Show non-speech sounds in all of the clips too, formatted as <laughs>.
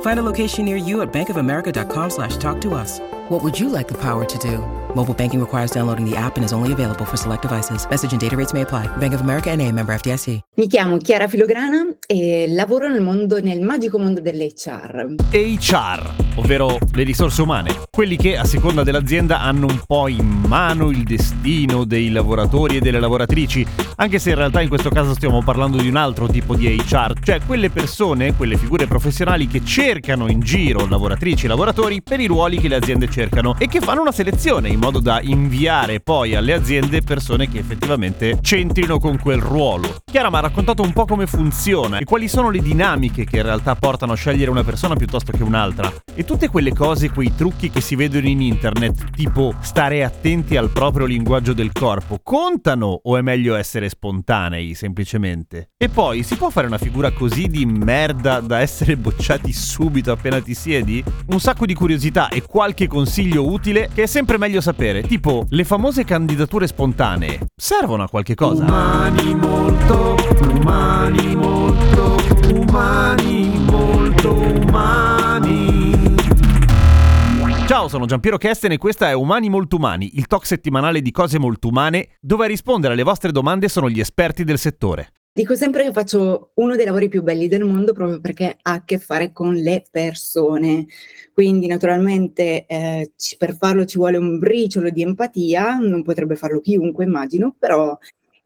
Find a location near you at bankofamerica.com slash talk to us. What would you like the power to do? Mobile banking requires downloading the app and is only available for select devices. Message and data rates may apply. Bank of America and a member FDIC. Mi chiamo Chiara Filograna e lavoro nel mondo, nel magico mondo dell'HR. HR, ovvero le risorse umane, quelli che a seconda dell'azienda hanno un po' in mano il destino dei lavoratori e delle lavoratrici, anche se in realtà in questo caso stiamo parlando di un altro tipo di HR, cioè quelle persone, quelle figure professionali che cercano in giro lavoratrici e lavoratori per i ruoli che le aziende cercano e che fanno una selezione in modo da inviare poi alle aziende persone che effettivamente c'entrino con quel ruolo. Chiara mi ha raccontato un po' come funziona e quali sono le dinamiche che in realtà portano a scegliere una persona piuttosto che un'altra. E tutte quelle cose, quei trucchi che si vedono in internet, tipo stare attenti al proprio linguaggio del corpo, contano o è meglio essere spontanei semplicemente? E poi si può fare una figura così di merda da essere bocciati subito appena ti siedi? Un sacco di curiosità e qualche consiglio utile che è sempre meglio sapere, tipo le famose candidature spontanee servono a qualche cosa? Umani molto, umani molto, umani molto umani. Ciao, sono Giampiero Kesten e questa è Umani Molto Umani, il talk settimanale di cose molto umane, dove a rispondere alle vostre domande sono gli esperti del settore. Dico sempre che faccio uno dei lavori più belli del mondo proprio perché ha a che fare con le persone. Quindi naturalmente eh, ci- per farlo ci vuole un briciolo di empatia, non potrebbe farlo chiunque immagino, però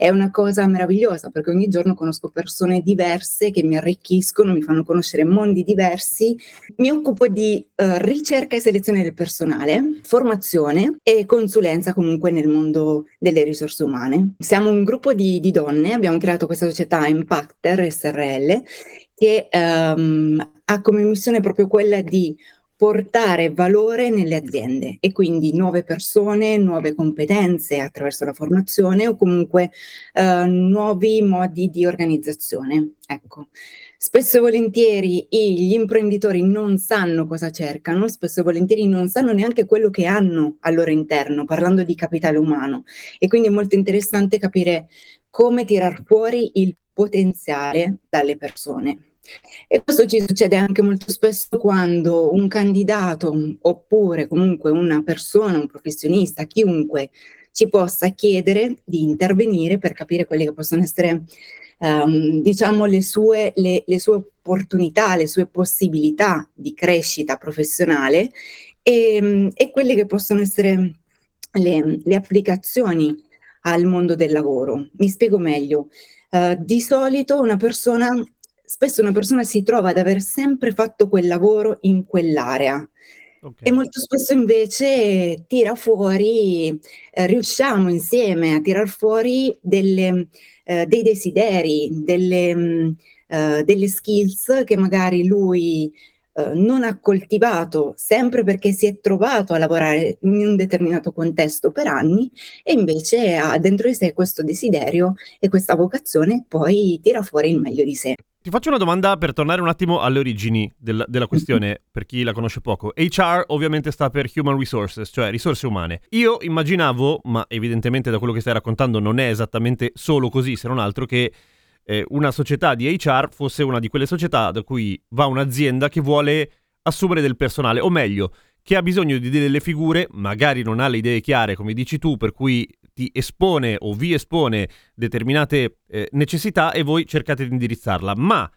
è una cosa meravigliosa perché ogni giorno conosco persone diverse che mi arricchiscono, mi fanno conoscere mondi diversi. Mi occupo di eh, ricerca e selezione del personale, formazione e consulenza comunque nel mondo delle risorse umane. Siamo un gruppo di, di donne, abbiamo creato questa società Impacter SRL che ehm, ha come missione proprio quella di portare valore nelle aziende e quindi nuove persone, nuove competenze attraverso la formazione o comunque eh, nuovi modi di organizzazione. Ecco. Spesso e volentieri gli imprenditori non sanno cosa cercano, spesso e volentieri non sanno neanche quello che hanno al loro interno, parlando di capitale umano. E quindi è molto interessante capire come tirar fuori il potenziale dalle persone. E questo ci succede anche molto spesso quando un candidato oppure comunque una persona, un professionista, chiunque ci possa chiedere di intervenire per capire quelle che possono essere, ehm, diciamo, le sue, le, le sue opportunità, le sue possibilità di crescita professionale e, e quelle che possono essere le, le applicazioni al mondo del lavoro. Mi spiego meglio. Eh, di solito una persona spesso una persona si trova ad aver sempre fatto quel lavoro in quell'area Ok. e molto spesso invece tira fuori, eh, riusciamo insieme a tirar fuori delle, eh, dei desideri, delle, mh, eh, delle skills che magari lui eh, non ha coltivato sempre perché si è trovato a lavorare in un determinato contesto per anni e invece ha dentro di sé questo desiderio e questa vocazione poi tira fuori il meglio di sé. Ti faccio una domanda per tornare un attimo alle origini del- della questione, per chi la conosce poco. HR ovviamente sta per Human Resources, cioè risorse umane. Io immaginavo, ma evidentemente da quello che stai raccontando non è esattamente solo così, se non altro, che eh, una società di HR fosse una di quelle società da cui va un'azienda che vuole assumere del personale, o meglio, che ha bisogno di delle figure, magari non ha le idee chiare, come dici tu, per cui ti espone o vi espone determinate eh, necessità e voi cercate di indirizzarla. Ma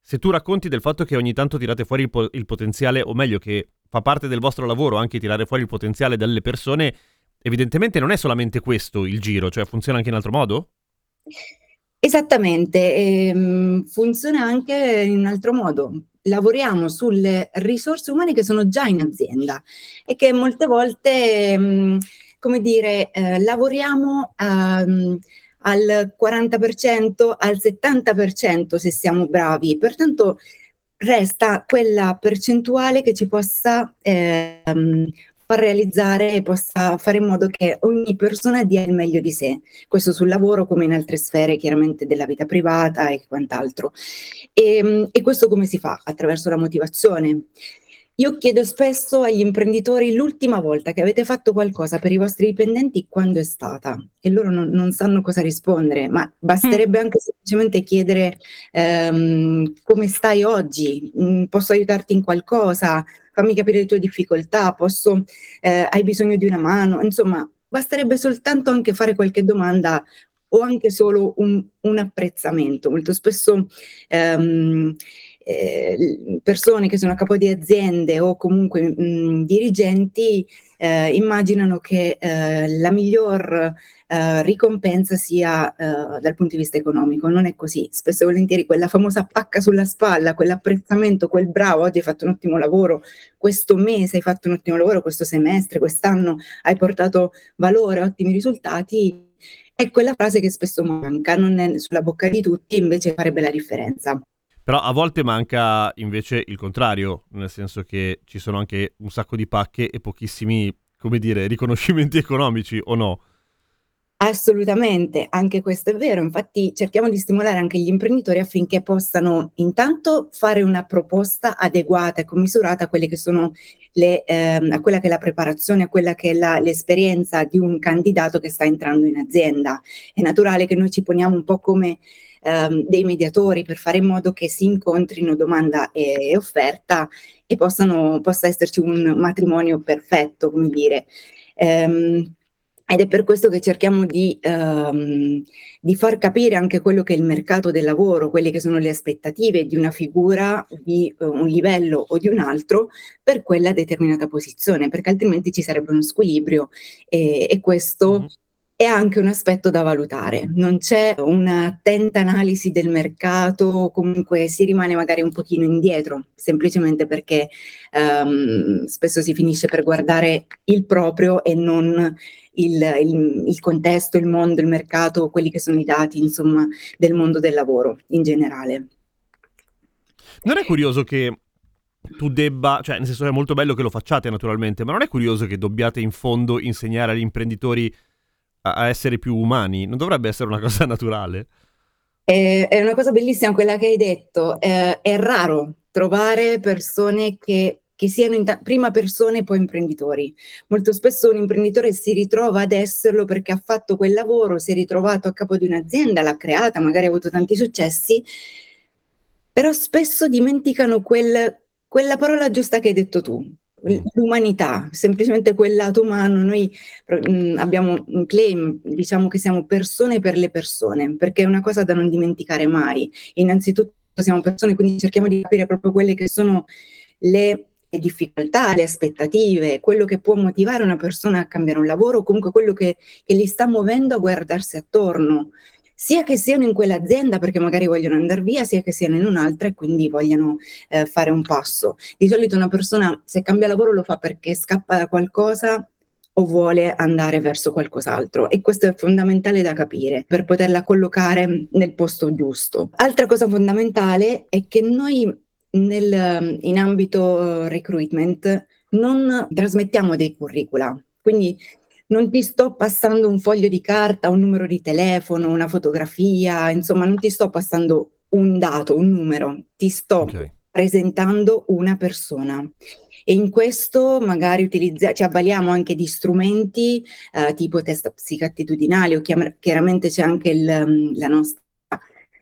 se tu racconti del fatto che ogni tanto tirate fuori il, po- il potenziale, o meglio, che fa parte del vostro lavoro anche tirare fuori il potenziale dalle persone, evidentemente non è solamente questo il giro, cioè funziona anche in altro modo? Esattamente, ehm, funziona anche in altro modo. Lavoriamo sulle risorse umane che sono già in azienda e che molte volte, mh, come dire, eh, lavoriamo ehm, al 40%, al 70% se siamo bravi. Pertanto resta quella percentuale che ci possa ehm, far realizzare e possa fare in modo che ogni persona dia il meglio di sé. Questo sul lavoro come in altre sfere chiaramente della vita privata e quant'altro. E, ehm, e questo come si fa? Attraverso la motivazione. Io chiedo spesso agli imprenditori l'ultima volta che avete fatto qualcosa per i vostri dipendenti quando è stata? E loro non, non sanno cosa rispondere, ma basterebbe anche semplicemente chiedere ehm, come stai oggi, mm, posso aiutarti in qualcosa, fammi capire le tue difficoltà, posso, eh, hai bisogno di una mano, insomma basterebbe soltanto anche fare qualche domanda o anche solo un, un apprezzamento. Molto spesso ehm, eh, persone che sono a capo di aziende o comunque mh, dirigenti eh, immaginano che eh, la miglior eh, ricompensa sia eh, dal punto di vista economico. Non è così. Spesso e volentieri quella famosa pacca sulla spalla, quell'apprezzamento, quel bravo, oggi hai fatto un ottimo lavoro, questo mese hai fatto un ottimo lavoro, questo semestre, quest'anno hai portato valore, ottimi risultati. È quella frase che spesso manca, non è sulla bocca di tutti, invece farebbe la differenza. Però a volte manca invece il contrario, nel senso che ci sono anche un sacco di pacche e pochissimi, come dire, <laughs> riconoscimenti economici, o no? Assolutamente, anche questo è vero. Infatti cerchiamo di stimolare anche gli imprenditori affinché possano intanto fare una proposta adeguata e commisurata a quelle che sono le, ehm, a quella che è la preparazione, a quella che è la, l'esperienza di un candidato che sta entrando in azienda. È naturale che noi ci poniamo un po' come ehm, dei mediatori per fare in modo che si incontrino domanda e, e offerta e possano, possa esserci un matrimonio perfetto, come dire. Ehm, ed è per questo che cerchiamo di, ehm, di, far capire anche quello che è il mercato del lavoro, quelle che sono le aspettative di una figura di uh, un livello o di un altro per quella determinata posizione, perché altrimenti ci sarebbe uno squilibrio e, e questo mm-hmm è anche un aspetto da valutare. Non c'è un'attenta analisi del mercato, comunque si rimane magari un pochino indietro, semplicemente perché um, spesso si finisce per guardare il proprio e non il, il, il, contesto, il mondo, il mercato, quelli che sono i dati, insomma, del mondo del lavoro in generale. Non è curioso che tu debba, cioè nel senso è molto bello che lo facciate naturalmente, ma non è curioso che dobbiate in fondo insegnare agli imprenditori a, essere più umani? Non dovrebbe essere una <laughs> cosa naturale? È, una cosa bellissima quella che hai detto. Eh, è raro trovare persone che, che siano ta- prima persone e poi imprenditori. Molto spesso un imprenditore si ritrova ad esserlo perché ha fatto quel lavoro, si è ritrovato a capo di un'azienda, l'ha creata, magari ha avuto tanti successi, però spesso dimenticano quel, quella parola giusta che hai detto tu, l'umanità, semplicemente quel lato umano. Noi mh, mm, abbiamo un claim, diciamo che siamo persone per le persone, perché è una cosa da non dimenticare mai. Innanzitutto siamo persone, quindi cerchiamo di capire proprio quelle che sono le difficoltà, le aspettative, quello che può motivare una persona a cambiare un lavoro, comunque quello che, che li sta muovendo a guardarsi attorno sia che siano in quell'azienda perché magari vogliono andare via, sia che siano in un'altra e quindi vogliono eh, fare un passo. Di solito una persona se cambia lavoro lo fa perché scappa da qualcosa o vuole andare verso qualcos'altro e questo è fondamentale da capire per poterla collocare nel posto giusto. Altra cosa fondamentale è che noi nel, in ambito recruitment non trasmettiamo dei curricula, quindi non ti sto passando un foglio di carta, un numero di telefono, una fotografia, insomma, non ti sto passando un dato, un numero, ti sto okay. presentando una persona. E in questo magari utilizza, ci avvaliamo anche di strumenti eh, tipo test psicattitudinali o chiaramente c'è anche il, la nostra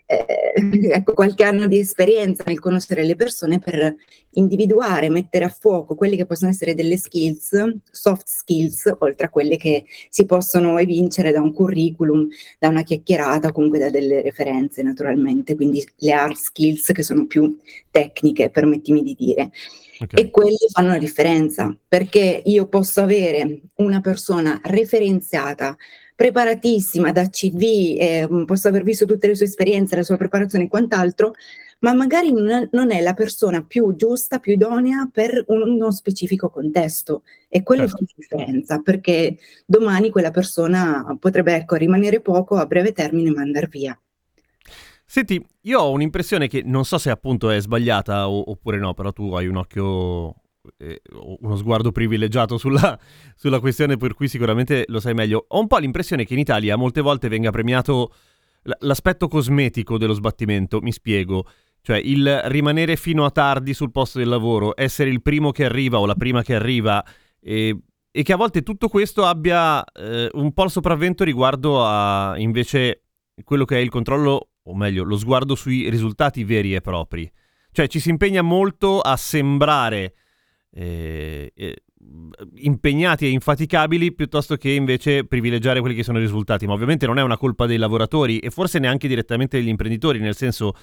eh, <laughs> ecco, qualche anno di esperienza nel conoscere le persone per individuare, mettere a fuoco quelle che possono essere delle skills, soft skills, oltre a quelle che si possono evincere da un curriculum, da una chiacchierata, comunque da delle referenze naturalmente, quindi le hard skills che sono più tecniche, permettimi di dire. Okay. E quelle fanno la differenza, perché io posso avere una persona referenziata preparatissima da CV, eh, posso aver visto tutte le sue esperienze, la sua preparazione e quant'altro, ma magari non è la persona più giusta, più idonea per uno specifico contesto. E quello certo. fa la differenza, perché domani quella persona potrebbe ecco, rimanere poco a breve termine e mandare via. Senti, io ho un'impressione che non so se appunto è sbagliata o- oppure no, però tu hai un occhio, eh, uno sguardo privilegiato sulla, sulla questione, per cui sicuramente lo sai meglio. Ho un po' l'impressione che in Italia molte volte venga premiato l'aspetto cosmetico dello sbattimento, mi spiego. Cioè il rimanere fino a tardi sul posto del lavoro, essere il primo che arriva o la prima che arriva e, e che a volte tutto questo abbia eh, un po' il sopravvento riguardo a invece quello che è il controllo o meglio, lo sguardo sui risultati veri e propri. Cioè ci si impegna molto a sembrare eh, eh, impegnati e infaticabili piuttosto che invece privilegiare quelli che sono i risultati. Ma ovviamente non è una colpa dei lavoratori e forse neanche direttamente degli imprenditori, nel senso,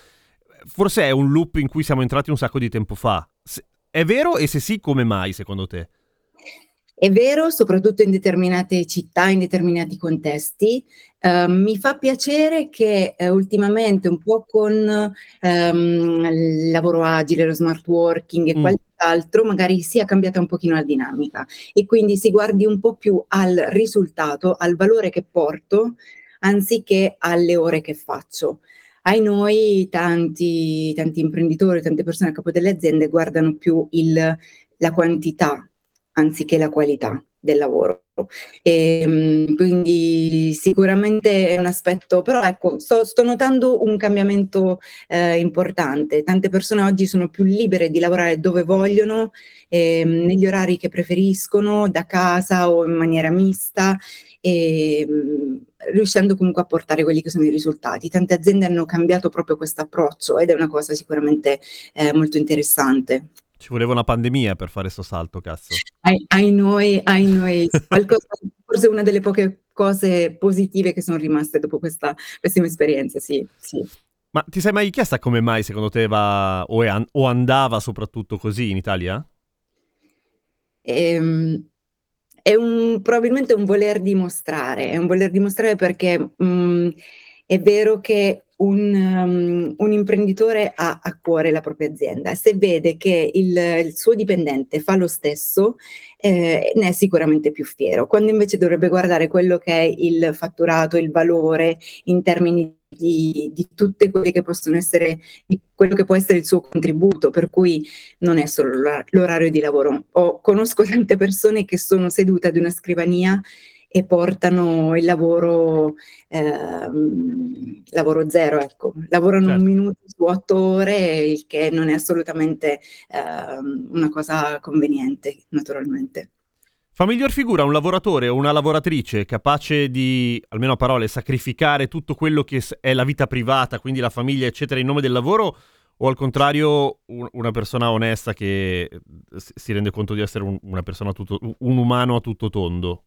forse è un loop in cui siamo entrati un sacco di tempo fa. È vero e se sì, come mai secondo te? È vero, soprattutto in determinate città, in determinati contesti. Uh, mi fa piacere che uh, ultimamente, un po' con um, il lavoro agile, lo smart working e mm. quant'altro, magari sia cambiata un pochino la dinamica e quindi si guardi un po' più al risultato, al valore che porto, anziché alle ore che faccio. Ai noi tanti, tanti imprenditori, tante persone a capo delle aziende guardano più il, la quantità anziché la qualità del lavoro. E, ehm, quindi sicuramente è un aspetto, però ecco, sto, sto notando un cambiamento eh, importante. Tante persone oggi sono più libere di lavorare dove vogliono, eh, negli orari che preferiscono, da casa o in maniera mista. E, ehm, riuscendo comunque a portare quelli che sono i risultati. Tante aziende hanno cambiato proprio questo approccio ed è una cosa sicuramente eh, molto interessante. Ci voleva una pandemia per fare questo salto, cazzo. Ai, ai noi, ai noi. Qualcosa, forse una delle poche cose positive che sono rimaste dopo questa pessima esperienza, sì, sì. Ma ti sei mai chiesta come mai secondo te va o, an- o andava soprattutto così in Italia? Ehm, è un, probabilmente un voler dimostrare, è un voler dimostrare perché mh, mm, è vero che un, um, un, imprenditore ha a cuore la propria azienda, se vede che il, il suo dipendente fa lo stesso, eh, ne è sicuramente più fiero, quando invece dovrebbe guardare quello che è il fatturato, il valore in termini di, di tutte quelle che possono essere, quello che può essere il suo contributo, per cui non è solo l'orario di lavoro. Ho, conosco tante persone che sono sedute ad una scrivania e portano il lavoro, ehm, lavoro zero, ecco. lavorano certo. un minuto su otto ore, il che non è assolutamente ehm, una cosa conveniente, naturalmente. Fa miglior figura un lavoratore o una lavoratrice capace di, almeno a parole, sacrificare tutto quello che è la vita privata, quindi la famiglia, eccetera, in nome del lavoro, o al contrario una persona onesta che si rende conto di essere un, una persona tutto, un umano a tutto tondo?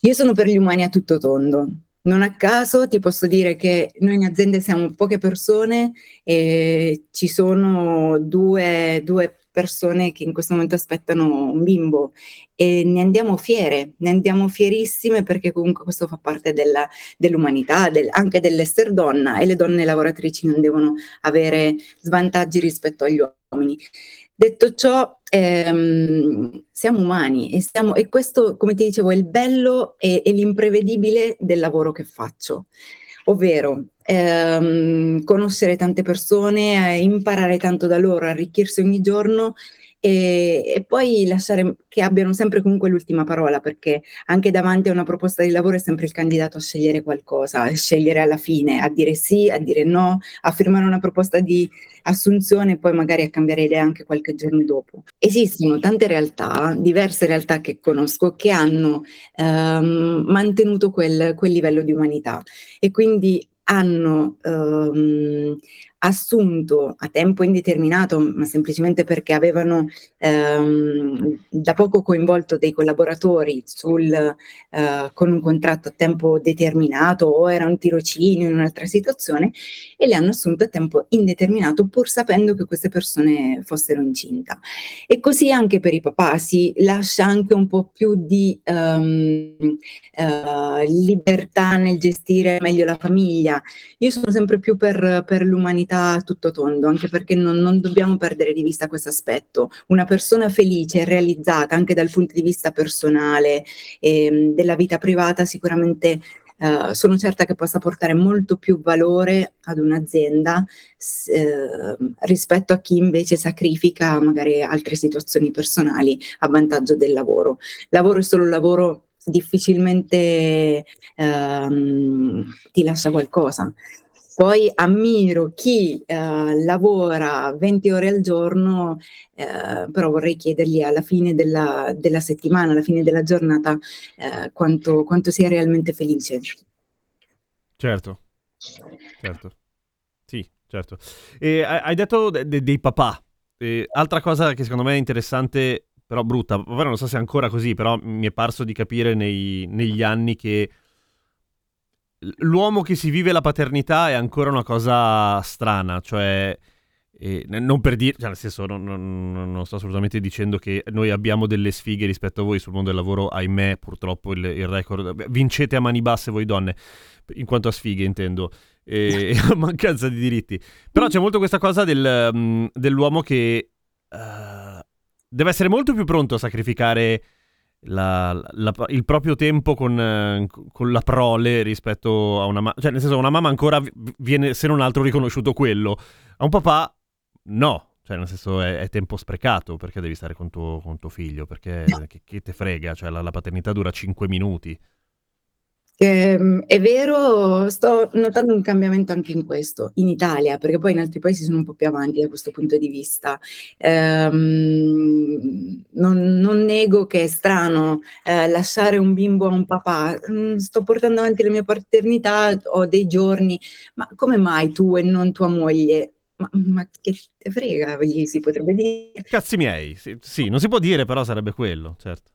Io sono per gli umani a tutto tondo. Non a caso ti posso dire che noi in azienda siamo poche persone e ci sono due, due persone che in questo momento aspettano un bimbo e ne andiamo fiere, ne andiamo fierissime perché comunque questo fa parte della, dell'umanità, del, anche dell'essere donna e le donne lavoratrici non devono avere svantaggi rispetto agli uomini. Detto ciò, ehm, siamo umani e, stiamo, e, questo, come ti dicevo, è il bello e, e l'imprevedibile del lavoro che faccio, ovvero ehm, conoscere tante persone, imparare tanto da loro, arricchirsi ogni giorno e, e, poi lasciare che abbiano sempre comunque l'ultima parola, perché anche davanti a una proposta di lavoro è sempre il candidato a scegliere qualcosa, a scegliere alla fine, a dire sì, a dire no, a firmare una proposta di assunzione e poi magari a cambiare idea anche qualche giorno dopo. Esistono tante realtà, diverse realtà che conosco, che hanno ehm, mantenuto quel, quel livello di umanità e quindi hanno ehm, assunto a tempo indeterminato, ma semplicemente perché avevano ehm, da poco coinvolto dei collaboratori sul, eh, con un contratto a tempo determinato o era un tirocinio in un'altra situazione e le hanno assunto a tempo indeterminato pur sapendo che queste persone fossero incinta. E così anche per i papà si lascia anche un po' più di um, uh, libertà nel gestire meglio la famiglia. Io sono sempre più per, per l'umanità umanità tutto tondo, anche perché non, non dobbiamo perdere di vista questo aspetto. Una persona felice e realizzata anche dal punto di vista personale e ehm, della vita privata sicuramente uh, sono certa che possa portare molto più valore ad un'azienda eh, rispetto a chi invece sacrifica magari altre situazioni personali a vantaggio del lavoro. Lavoro è solo lavoro difficilmente ehm, ti lascia qualcosa. Poi ammiro chi eh, lavora 20 ore al giorno, eh, però vorrei chiedergli alla fine della, della settimana, alla fine della giornata, eh, quanto, quanto sia realmente felice. Certo, certo. Sì, certo. E hai detto de- de- dei papà. E altra cosa che secondo me è interessante, però brutta, ovvero non so se è ancora così, però mi è parso di capire nei- negli anni che l'uomo che si vive la paternità è ancora una cosa strana, cioè eh, non per dire, cioè nel senso non, non, non, sto assolutamente dicendo che noi abbiamo delle sfighe rispetto a voi sul mondo del lavoro, ahimè purtroppo il, il record, vincete a mani basse voi donne, in quanto a sfighe intendo, e <laughs> a mancanza di diritti, però c'è molto questa cosa del, um, dell'uomo che uh, deve essere molto più pronto a sacrificare la, la, il proprio tempo con, con, la prole rispetto a una mamma. Cioè, nel senso, una mamma ancora viene, se non altro, riconosciuto quello. A un papà, no. Cioè, nel senso, è, è tempo sprecato perché devi stare con tuo, con tuo figlio. Perché che, che, te frega? Cioè, la, la paternità dura 5 minuti. Eh, è vero, sto notando un cambiamento anche in questo, in Italia, perché poi in altri paesi sono un po' più avanti da questo punto di vista. Eh, non, non, nego che è strano eh, lasciare un bimbo a un papà. Mm, sto portando avanti la mia paternità, ho dei giorni, ma come mai tu e non tua moglie? Ma, ma che te frega, gli si potrebbe dire. Cazzi miei, sì, sì, non si può dire, però sarebbe quello, certo.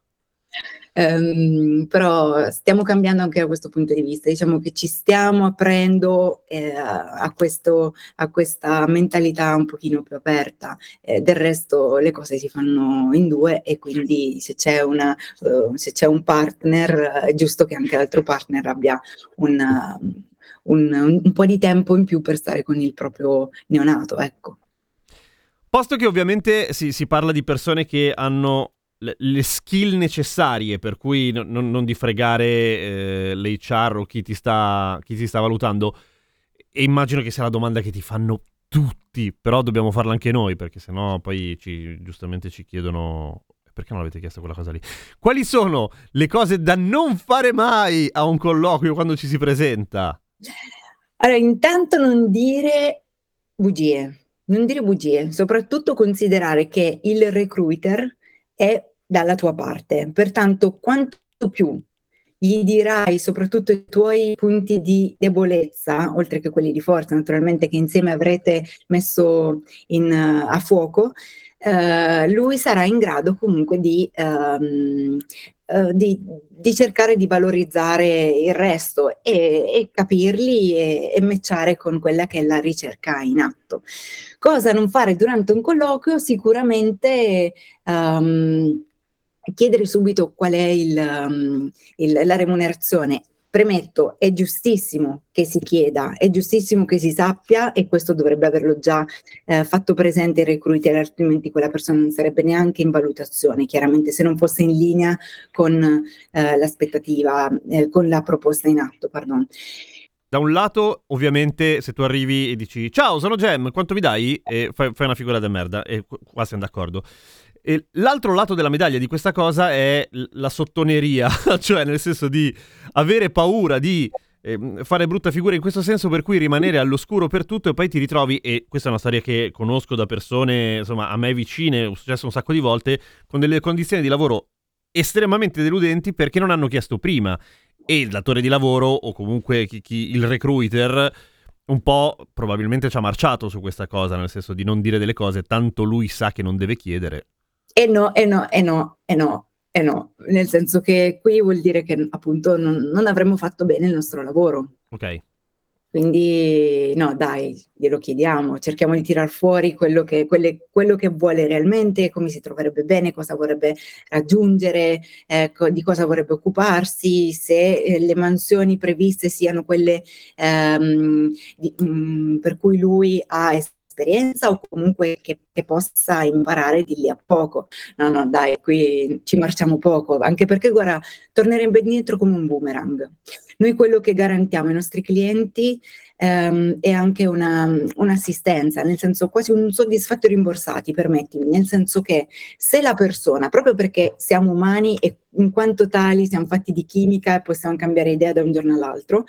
Um, però stiamo cambiando anche da questo punto di vista, diciamo che ci stiamo aprendo eh, a, questo, a, questa mentalità un pochino più aperta, eh, del resto le cose si fanno in due e quindi se c'è, una, uh, se c'è un partner è giusto che anche l'altro partner abbia una, un, un, po' di tempo in più per stare con il proprio neonato, ecco. Posto che ovviamente si, si parla di persone che hanno le skill necessarie per cui no, no, non di fregare eh, l'HR o chi ti, sta, chi ti sta valutando. E immagino che sia la domanda che ti fanno tutti, però dobbiamo farla anche noi perché sennò poi ci, giustamente ci chiedono perché non avete chiesto quella cosa lì? Quali sono le cose da non fare mai a un colloquio quando ci si presenta? Allora, intanto non dire bugie, non dire bugie, soprattutto considerare che il recruiter è dalla tua parte. Pertanto, quanto più gli dirai soprattutto i tuoi punti di debolezza, oltre che quelli di forza, naturalmente, che insieme avrete messo in, uh, a fuoco, uh, lui sarà in grado comunque di, um, di, di, cercare di valorizzare il resto e, e capirli e, e matchare con quella che è la ricerca in atto. Cosa non fare durante un colloquio? Sicuramente um, chiedere subito qual è il, um, il, la remunerazione. Premetto, è giustissimo che si chieda, è giustissimo che si sappia e questo dovrebbe averlo già eh, fatto presente il recruiter, altrimenti quella persona non sarebbe neanche in valutazione, chiaramente se non fosse in linea con eh, l'aspettativa, eh, con la proposta in atto. Pardon. Da un lato, ovviamente, se tu arrivi e dici ciao, sono Gem, quanto mi dai? E fai, fai una figura da merda, e qua siamo d'accordo. E l'altro lato della medaglia di questa cosa è la sottoneria, <laughs> cioè nel senso di avere paura di eh, fare brutta figura in questo senso per cui rimanere all'oscuro per tutto e poi ti ritrovi, e questa è una storia che conosco da persone, insomma, a me vicine, è successo un sacco di volte, con delle condizioni di lavoro estremamente deludenti perché non hanno chiesto prima. E il datore di lavoro o comunque chi, chi, il recruiter un po' probabilmente ci ha marciato su questa cosa, nel senso di non dire delle cose, tanto lui sa che non deve chiedere e no, e no, e no, e no, e no, nel senso che qui vuol dire che appunto non, non avremmo fatto bene il nostro lavoro. Ok. Quindi no, dai, glielo chiediamo, cerchiamo di tirar fuori quello che, quelle, quello che vuole realmente, come si troverebbe bene, cosa vorrebbe raggiungere, ecco, di cosa vorrebbe occuparsi, se eh, le mansioni previste siano quelle ehm, di, mh, mm, per cui lui ha esperienza o comunque che, che, possa imparare di lì a poco. No, no, dai, qui ci marciamo poco, anche perché guarda, tornerebbe indietro come un boomerang. Noi quello che garantiamo ai nostri clienti ehm, è anche una, un'assistenza, nel senso quasi un soddisfatto rimborsati, permettimi, nel senso che se la persona, proprio perché siamo umani e in quanto tali siamo fatti di chimica e possiamo cambiare idea da un giorno all'altro,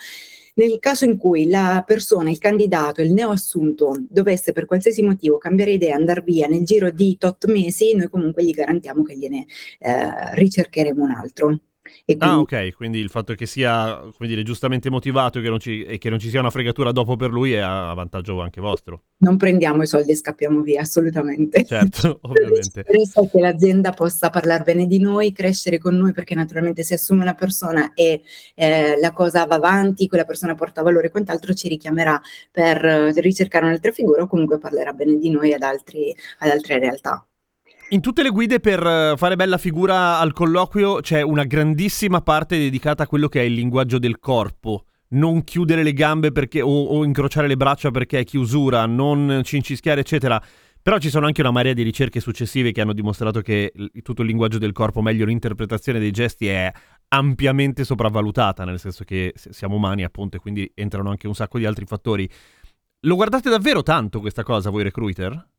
nel caso in cui la persona, il candidato, il neoassunto dovesse per qualsiasi motivo cambiare idea, andare via nel giro di tot mesi, noi comunque gli garantiamo che gliene eh, ricercheremo un altro. E ah, quindi... Ah, ok, quindi il fatto che sia, dire, giustamente motivato che ci, e che non ci sia una fregatura dopo per lui è a vantaggio anche vostro. Non prendiamo i soldi e scappiamo via, assolutamente. Certo, <laughs> ovviamente. Interessa che l'azienda possa parlare bene di noi, crescere con noi, perché naturalmente se assume una persona e eh, la cosa va avanti, quella persona porta valore e quant'altro, ci richiamerà per ricercare un'altra figura o comunque parlerà bene di noi ad, altri, ad altre realtà. In tutte le guide per eh, fare bella figura al colloquio c'è una grandissima parte dedicata a quello che è il linguaggio del corpo. Non chiudere le gambe perché, o, o incrociare le braccia perché è chiusura, non cincischiare, eccetera. Però ci sono anche una marea di ricerche successive che hanno dimostrato che tutto il linguaggio del corpo, meglio l'interpretazione dei gesti, è ampiamente sopravvalutata, nel senso che siamo umani appunto e quindi entrano anche un sacco di altri fattori. Lo guardate davvero tanto questa cosa voi recruiter?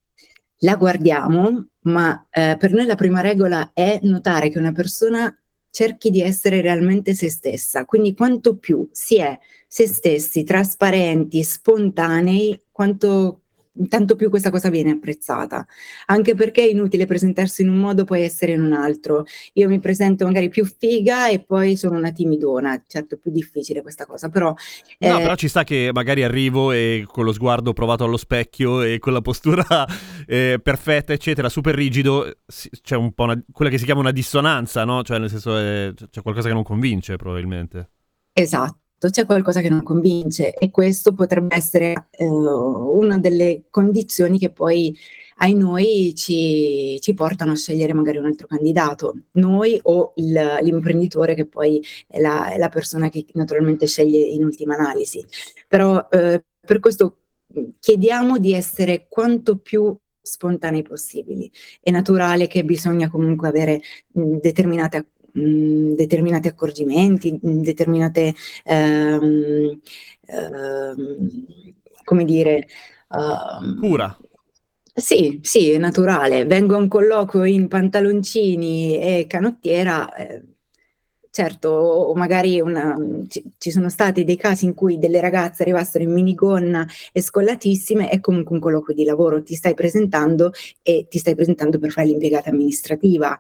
La guardiamo, ma eh, per noi la prima regola è notare che una persona cerchi di essere realmente se stessa, quindi quanto più si è se stessi, trasparenti, spontanei, quanto tanto più questa cosa viene apprezzata, anche perché è inutile presentarsi in un modo poi essere in un altro. Io mi presento magari più figa e poi sono una timidona, certo più difficile questa cosa, però... Eh... No, però ci sta che magari arrivo e con lo sguardo provato allo specchio e con la postura <laughs> eh, perfetta, eccetera, super rigido, c'è un po' una, quella che si chiama una dissonanza, no? Cioè nel senso è, c'è qualcosa che non convince probabilmente. Esatto c'è qualcosa che non convince e questo potrebbe essere eh, una delle condizioni che poi ai noi ci, ci, portano a scegliere magari un altro candidato, noi o il, l'imprenditore che poi è la, è la, persona che naturalmente sceglie in ultima analisi. Però eh, per questo chiediamo di essere quanto più spontanei possibili. È naturale che bisogna comunque avere mh, determinate mh, determinati accorgimenti, determinate, ehm, ehm, come dire... Uh, Cura. Sì, sì, è naturale. Vengo a un colloquio in pantaloncini e canottiera, eh, certo, o magari una, ci, ci, sono stati dei casi in cui delle ragazze arrivassero in minigonna e scollatissime, è comunque un colloquio di lavoro, ti stai presentando e ti stai presentando per fare l'impiegata amministrativa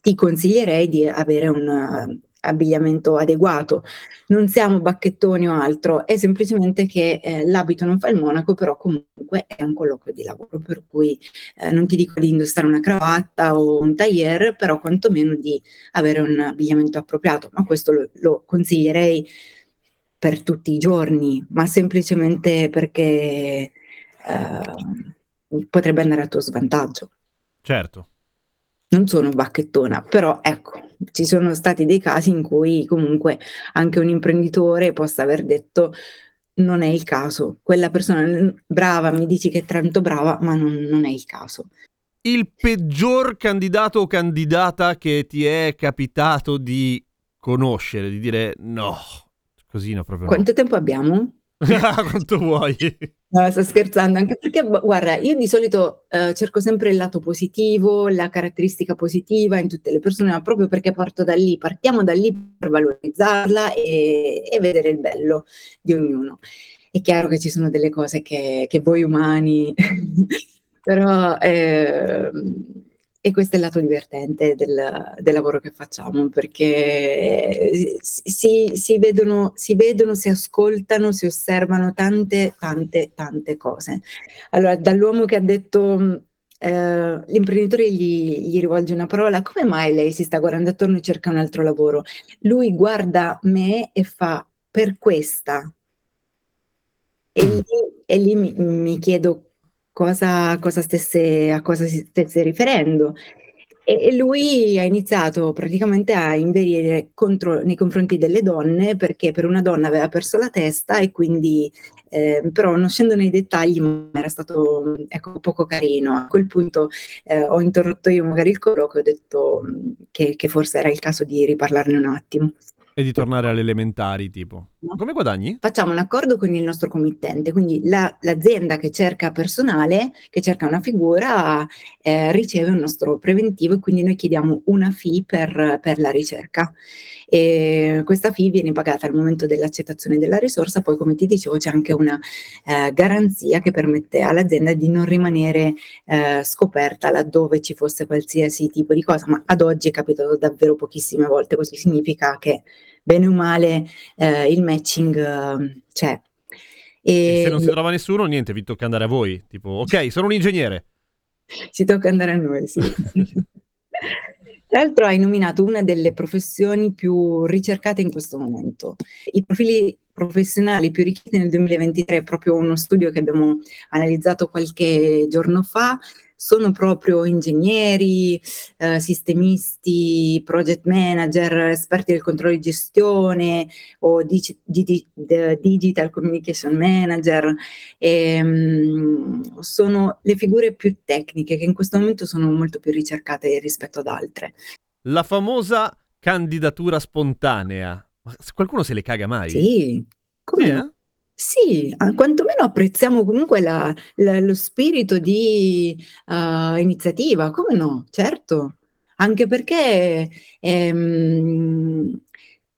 ti consiglierei di avere un uh, abbigliamento adeguato. Non siamo bacchettoni o altro, è semplicemente che eh, l'abito non fa il monaco, però comunque è un colloquio di lavoro, per cui eh, non ti dico di indossare una cravatta o un tailleur, però quantomeno di avere un abbigliamento appropriato, ma questo lo, lo consiglierei per tutti i giorni, ma semplicemente perché eh, potrebbe andare a tuo svantaggio. Certo non sono bacchettona, però ecco, ci sono stati dei casi in cui comunque anche un imprenditore possa aver detto non è il caso, quella persona brava mi dici che è tanto brava, ma non, non è il caso. Il peggior candidato o candidata che ti è capitato di conoscere, di dire no, così no proprio. Quanto no. tempo abbiamo? <laughs> Quanto vuoi? No, sto scherzando, anche perché, guarda, io di solito eh, cerco sempre il lato positivo, la caratteristica positiva in tutte le persone, ma proprio perché parto da lì, partiamo da lì per valorizzarla e, e vedere il bello di ognuno. È chiaro che ci sono delle cose che, che voi umani, <laughs> però... Eh, e questo è il lato divertente del, del lavoro che facciamo, perché si, si, vedono, si vedono, si ascoltano, si osservano tante, tante, tante cose. Allora, dall'uomo che ha detto Uh, l'imprenditore gli, gli, rivolge una parola, come mai lei si sta guardando attorno e cerca un altro lavoro? Lui guarda me e fa per questa. E lì, e lì mi, mi, chiedo cosa, cosa stesse, a cosa si stesse riferendo. E lui ha iniziato praticamente a inverire contro, nei confronti delle donne perché per una donna aveva perso la testa e quindi eh, però non scendo nei dettagli, ma era stato ecco, poco carino. A quel punto eh, ho interrotto io magari il colloquio e ho detto mm, che, che forse era il caso di riparlarne un attimo. E di tornare alle elementari, tipo. Come guadagni? Facciamo un accordo con il nostro committente, quindi la- l'azienda che cerca personale, che cerca una figura, eh, riceve un nostro preventivo e quindi noi chiediamo una fee per, per la ricerca. E questa fee viene pagata al momento dell'accettazione della risorsa, poi come ti dicevo c'è anche una eh, garanzia che permette all'azienda di non rimanere eh, scoperta laddove ci fosse qualsiasi tipo di cosa, ma ad oggi è capitato davvero pochissime volte, questo significa che bene o male eh, il matching eh, c'è. E se non si trova nessuno, niente, vi tocca andare a voi. Tipo, ok, sono un ingegnere. Ci tocca andare a noi, sì. <laughs> Tra l'altro hai nominato una delle professioni più ricercate in questo momento. I profili professionali più richiesti nel 2023 è proprio uno studio che abbiamo analizzato qualche giorno fa sono proprio ingegneri, eh, sistemisti, project manager, esperti del controllo di gestione o dig- dig- digital communication manager. E, um, sono le figure più tecniche che in questo momento sono molto più ricercate rispetto ad altre. La famosa candidatura spontanea. Ma qualcuno se le caga mai? Sì. Come? Yeah. Sì, a quantomeno apprezziamo comunque la la lo spirito di, uhm, iniziativa, come no, certo. Anche perché, ehm,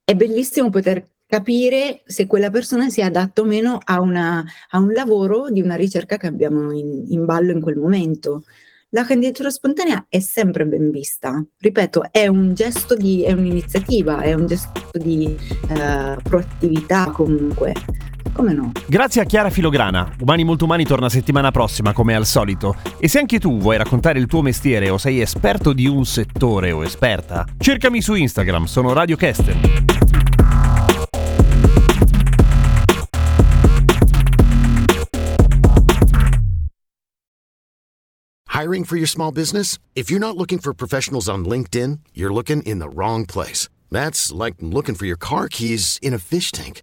è bellissimo poter capire se quella persona sia adatta o meno a una a un lavoro di una ricerca che abbiamo in in ballo in quel momento. La candidatura spontanea è sempre ben vista. Ripeto, è un gesto di è un'iniziativa, è un gesto di, ehm, proattività comunque. Come no? Grazie a Chiara Filograna. Umani Molto Umani torna settimana prossima, come al solito. E se anche tu vuoi raccontare il tuo mestiere o sei esperto di un settore o esperta, cercami su Instagram, sono Radio Kester. Hiring for your small business? If you're not looking for professionals on LinkedIn, you're looking in the wrong place. That's like looking for your car keys in a fish tank.